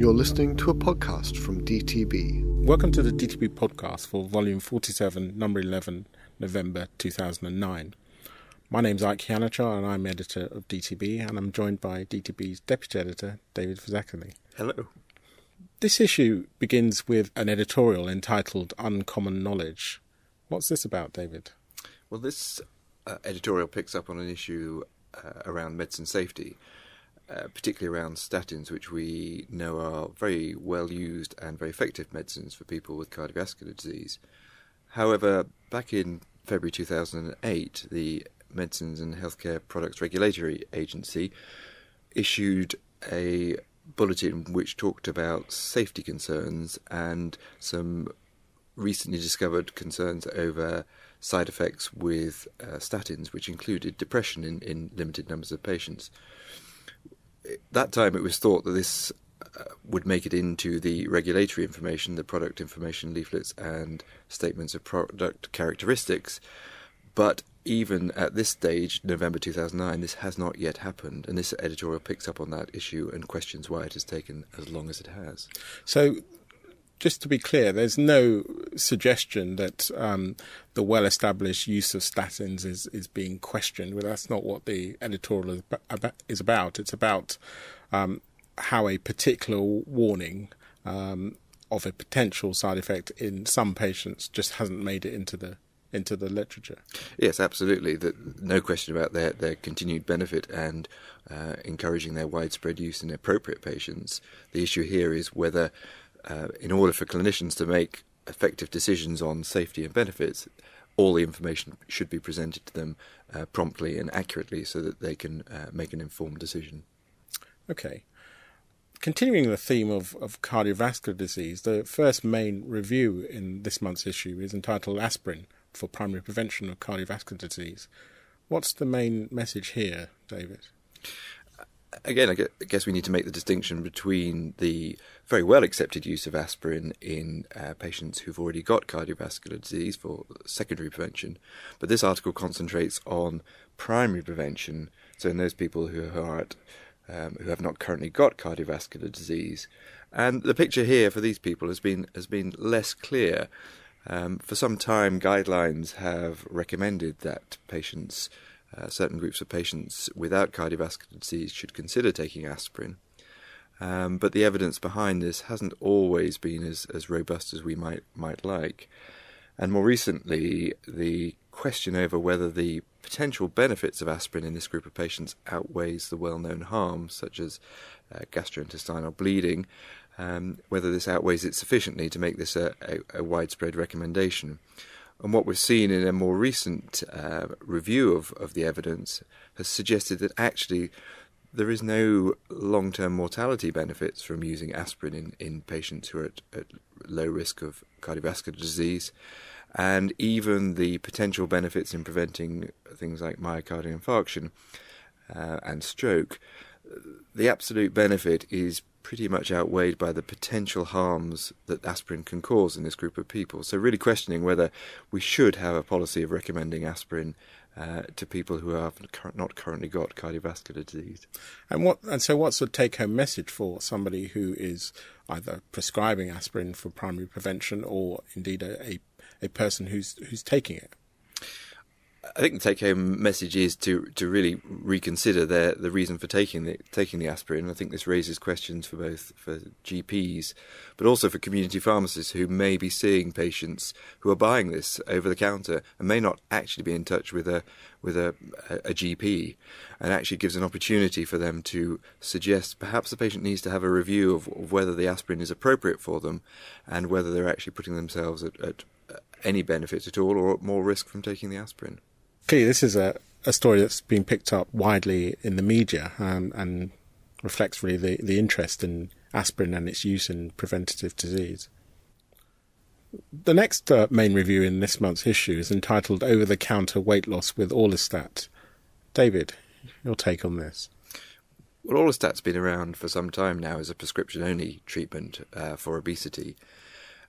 You're listening to a podcast from DTB. Welcome to the DTB podcast for volume 47, number 11, November 2009. My name's Ike Iheanacho and I'm editor of DTB, and I'm joined by DTB's deputy editor, David Phizackerley. Hello. This issue begins with an editorial entitled Uncommon Knowledge. What's this about, David? Well, this uh, editorial picks up on an issue uh, around medicine safety, uh, particularly around statins, which we know are very well used and very effective medicines for people with cardiovascular disease. However, back in February 2008, the Medicines and Healthcare Products Regulatory Agency issued a bulletin which talked about safety concerns and some recently discovered concerns over side effects with uh, statins, which included depression in, in limited numbers of patients. At that time, it was thought that this uh, would make it into the regulatory information, the product information leaflets, and statements of product characteristics. But even at this stage, November 2009, this has not yet happened. And this editorial picks up on that issue and questions why it has taken as long as it has. So, just to be clear, there's no suggestion that um, the well-established use of statins is, is being questioned. Well, that's not what the editorial is about. It's about um, how a particular warning um, of a potential side effect in some patients just hasn't made it into the into the literature. Yes, absolutely. The, no question about their, their continued benefit and uh, encouraging their widespread use in appropriate patients. The issue here is whether, uh, in order for clinicians to make effective decisions on safety and benefits, all the information should be presented to them uh, promptly and accurately so that they can uh, make an informed decision. Okay. Continuing the theme of, of cardiovascular disease, the first main review in this month's issue is entitled Aspirin for Primary Prevention of Cardiovascular Disease. What's the main message here, David? Again, I guess we need to make the distinction between the very well accepted use of aspirin in uh, patients who've already got cardiovascular disease for secondary prevention, but this article concentrates on primary prevention, so in those people who are at um, who have not currently got cardiovascular disease. And the picture here for these people has been has been less clear. Um, for some time, guidelines have recommended that patients, uh, certain groups of patients without cardiovascular disease, should consider taking aspirin. Um, but the evidence behind this hasn't always been as, as robust as we might might like. And more recently, the question over whether the potential benefits of aspirin in this group of patients outweighs the well known harms, such as uh, gastrointestinal bleeding, um, whether this outweighs it sufficiently to make this a, a, a, widespread recommendation. And what we've seen in a more recent uh, review of, of the evidence has suggested that actually there is no long term mortality benefits from using aspirin in, in patients who are at, at low risk of cardiovascular disease. And even the potential benefits in preventing things like myocardial infarction uh, and stroke, the absolute benefit is pretty much outweighed by the potential harms that aspirin can cause in this group of people. So, really questioning whether we should have a policy of recommending aspirin uh, to people who have not currently got cardiovascular disease. And what and so what's the take home message for somebody who is either prescribing aspirin for primary prevention or indeed a, a a person who's who's taking it? I think the take-home message is to to really reconsider their the reason for taking the taking the aspirin. I think this raises questions for both for GPs, but also for community pharmacists who may be seeing patients who are buying this over the counter and may not actually be in touch with a with a, a, GP, and actually gives an opportunity for them to suggest perhaps the patient needs to have a review of, of whether the aspirin is appropriate for them, and whether they're actually putting themselves at, at any benefit at all or more risk from taking the aspirin. Clearly, this is a, a story that's been picked up widely in the media um, and reflects really the, the interest in aspirin and its use in preventative disease. The next uh, main review in this month's issue is entitled Over the Counter Weight Loss with Orlistat. David, your take on this? Well, Orlistat's been around for some time now as a prescription only treatment uh, for obesity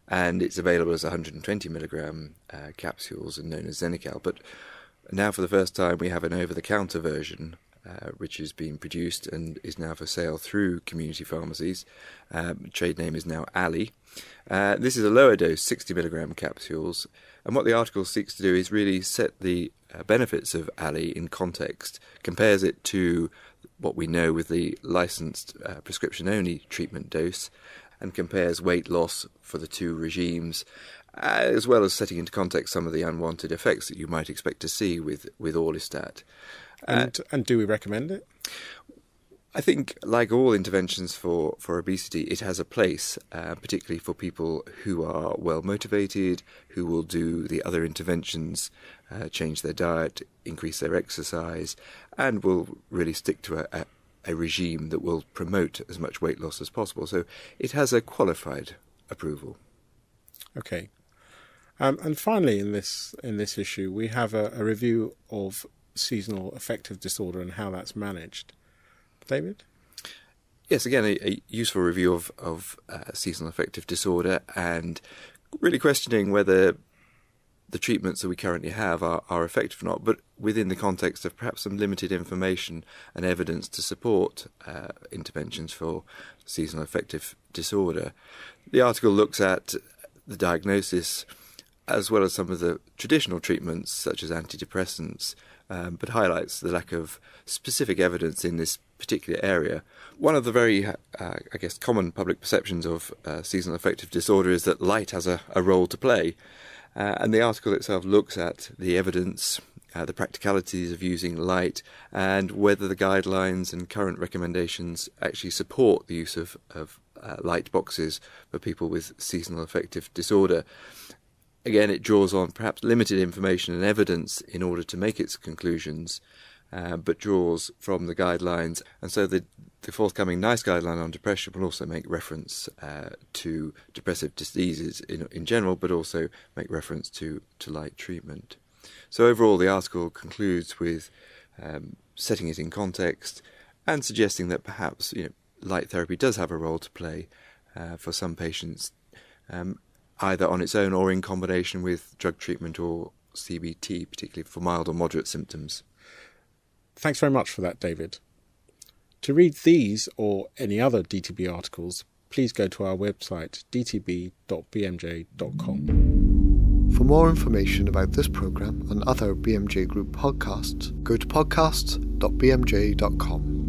and it's available as 120 milligram uh, capsules and known as Xenical. But now, for the first time, we have an over-the-counter version uh, which is being produced and is now for sale through community pharmacies. Um, trade name is now Alli. Uh, this is a lower dose, 60 milligram capsules, and what the article seeks to do is really set the uh, benefits of Alli in context, compares it to what we know with the licensed uh, prescription only treatment dose, and compares weight loss for the two regimes, as well as setting into context some of the unwanted effects that you might expect to see with, with Orlistat. And uh, and do we recommend it? I think, like all interventions for, for obesity, it has a place, uh, particularly for people who are well motivated, who will do the other interventions, uh, change their diet, increase their exercise, and will really stick to a, a, a regime that will promote as much weight loss as possible. So it has a qualified approval. Okay. Um, and finally, in this in this issue, we have a, a review of seasonal affective disorder and how that's managed. David? Yes, again, a, a useful review of, of uh, seasonal affective disorder and really questioning whether the treatments that we currently have are, are effective or not, but within the context of perhaps some limited information and evidence to support uh, interventions for seasonal affective disorder. The article looks at the diagnosis as well as some of the traditional treatments such as antidepressants um, but highlights the lack of specific evidence in this particular area. One of the very, uh, I guess, common public perceptions of uh, seasonal affective disorder is that light has a, a role to play. Uh, and the article itself looks at the evidence, uh, the practicalities of using light, and whether the guidelines and current recommendations actually support the use of, of uh, light boxes for people with seasonal affective disorder. Again, it draws on perhaps limited information and evidence in order to make its conclusions, uh, but draws from the guidelines. And so the, the forthcoming NICE guideline on depression will also make reference uh, to depressive diseases in, in general, but also make reference to, to light treatment. So overall, the article concludes with um, setting it in context and suggesting that perhaps you know, light therapy does have a role to play uh, for some patients. Um, either on its own or in combination with drug treatment or CBT, particularly for mild or moderate symptoms. Thanks very much for that, David. To read these or any other DTB articles, please go to our website dtb.bmj.com. For more information about this programme and other BMJ Group podcasts, go to podcasts.bmj.com.